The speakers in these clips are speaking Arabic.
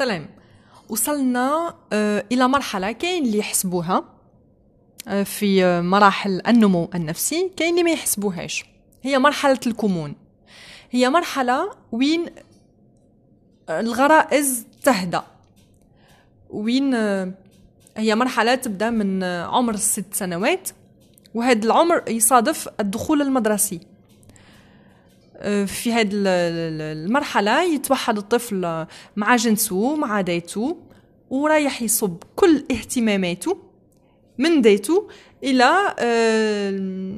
سلام وصلنا آه، إلى مرحلة كاين اللي يحسبوها آه، في آه، مراحل النمو النفسي كاين اللي ما يحسبوهاش. هي مرحلة الكمون. هي مرحلة وين الغرائز تهدأ. وين هي مرحلة تبدأ من عمر الست سنوات وهذا العمر يصادف الدخول المدرسي. في هذه المرحلة يتوحد الطفل مع جنسه مع دايته ورايح يصب كل اهتماماته من دايته إلى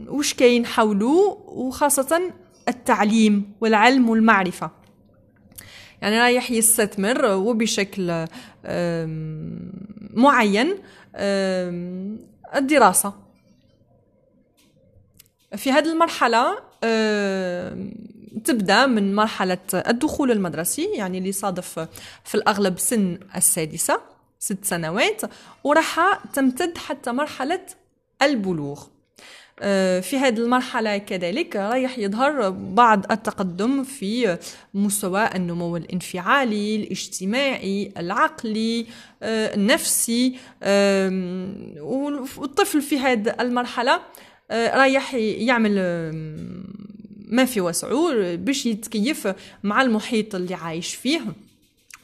وش كاين حوله وخاصة التعليم والعلم والمعرفة. يعني رايح يستثمر وبشكل معين الدراسة. في هذه المرحلة تبدا من مرحله الدخول المدرسي يعني اللي صادف في الأغلب سن السادسة ست سنوات وراح تمتد حتى مرحلة البلوغ. آه، في هذه المرحلة كذلك رايح يظهر بعض التقدم في مستوى النمو الانفعالي الاجتماعي العقلي آه، النفسي والطفل في هذه المرحلة آه، رايح يعمل ما في وسعه باش يتكيف مع المحيط اللي عايش فيه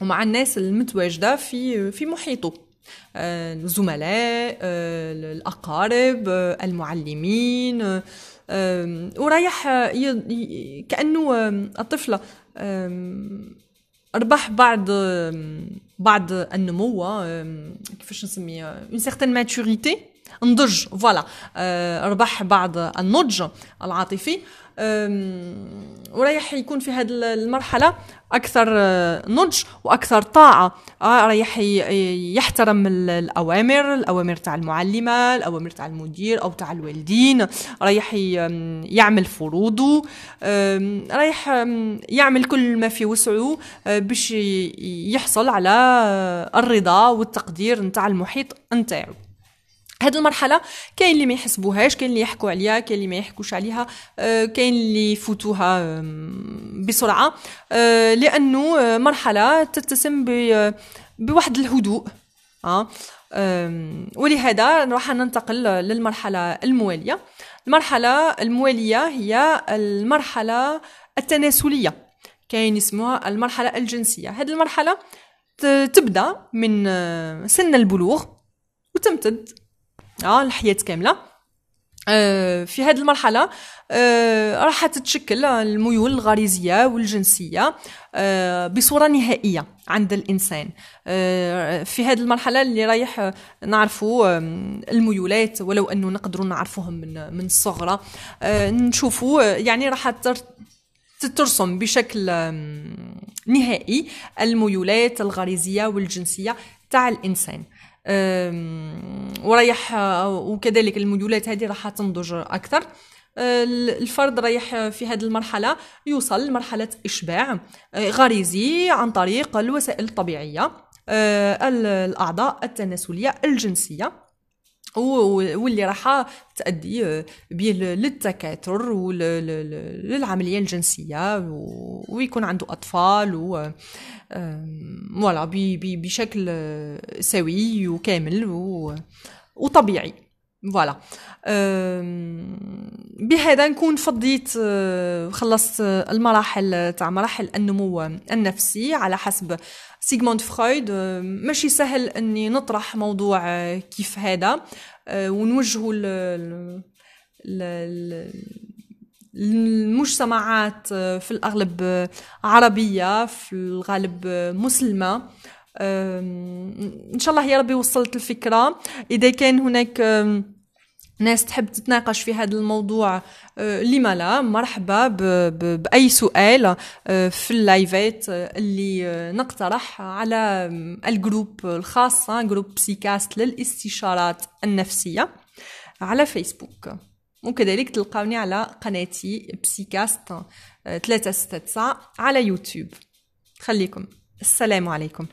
ومع الناس المتواجدة في في محيطه. الزملاء الأقارب المعلمين ورايح كأنه الطفل ربح بعض بعض النمو كيفاش نسميه une certaine maturité نضج voilà ربح بعض النضج العاطفي. ورايح يكون في هذه المرحلة أكثر آه، نضج وأكثر طاعة. آه، رايح يحترم الأوامر الأوامر تاع المعلمة الأوامر تاع المدير أو تاع الوالدين. رايح يعمل فروضه. رايح يعمل كل ما في وسعه آه، باش يحصل على الرضا والتقدير نتاع المحيط نتاعو. هاد المرحلة كاين اللي ما يحسبوهاش كاين اللي يحكوا عليها كاين اللي ما يحكوش عليها آه، كاين اللي يفوتوها بسرعة آه، لأنه مرحلة تتسم بواحد الهدوء ولهذا راح ننتقل للمرحلة الموالية. المرحلة الموالية هي المرحلة التناسلية. كاين اسمها المرحلة الجنسية. هذه المرحلة تبدأ من آه، سن البلوغ وتمتد. آه الحياة كاملة. آه، في هذه المرحلة آه، راح تتشكل الميول الغريزية والجنسية آه، بصورة نهائية عند الإنسان. في هذه المرحلة اللي رايح نعرفوا الميولات ولو أنه نقدروا نعرفوهم من من الصغرى نشوفوا يعني راح ترسم بشكل نهائي الميولات الغريزية والجنسية تاع الإنسان. وريح وكذلك الموديولات هذه راح تنضج أكثر. الفرد رايح في هذه المرحلة يوصل لمرحلة إشباع غريزي عن طريق الوسائل الطبيعية الأعضاء التناسلية الجنسية. واللي راح تؤدي به للتكاثر وللعملية الجنسية ويكون عنده أطفال و voilà بشكل سوي وكامل وطبيعي. voilà. بهذا نكون فضيت آه، خلصت المراحل تاع مراحل النمو النفسي على حسب سيغموند فرويد. ماشي سهل أني نطرح موضوع كيف هذا. آه، ونوجهه المجتمعات في الأغلب عربية في الغالب مسلمة. إن شاء الله يا ربي وصلت الفكرة. إذا كان هناك ناس تحب تتناقش في هذا الموضوع لما لا؟ مرحبا بأي سؤال في اللايفات اللي نقترح على الجروب الخاص جروب بسيكاست للاستشارات النفسية على فيسبوك. وكذلك تلقاوني على قناتي بسيكاست 369 على يوتيوب. خليكم. السلام عليكم.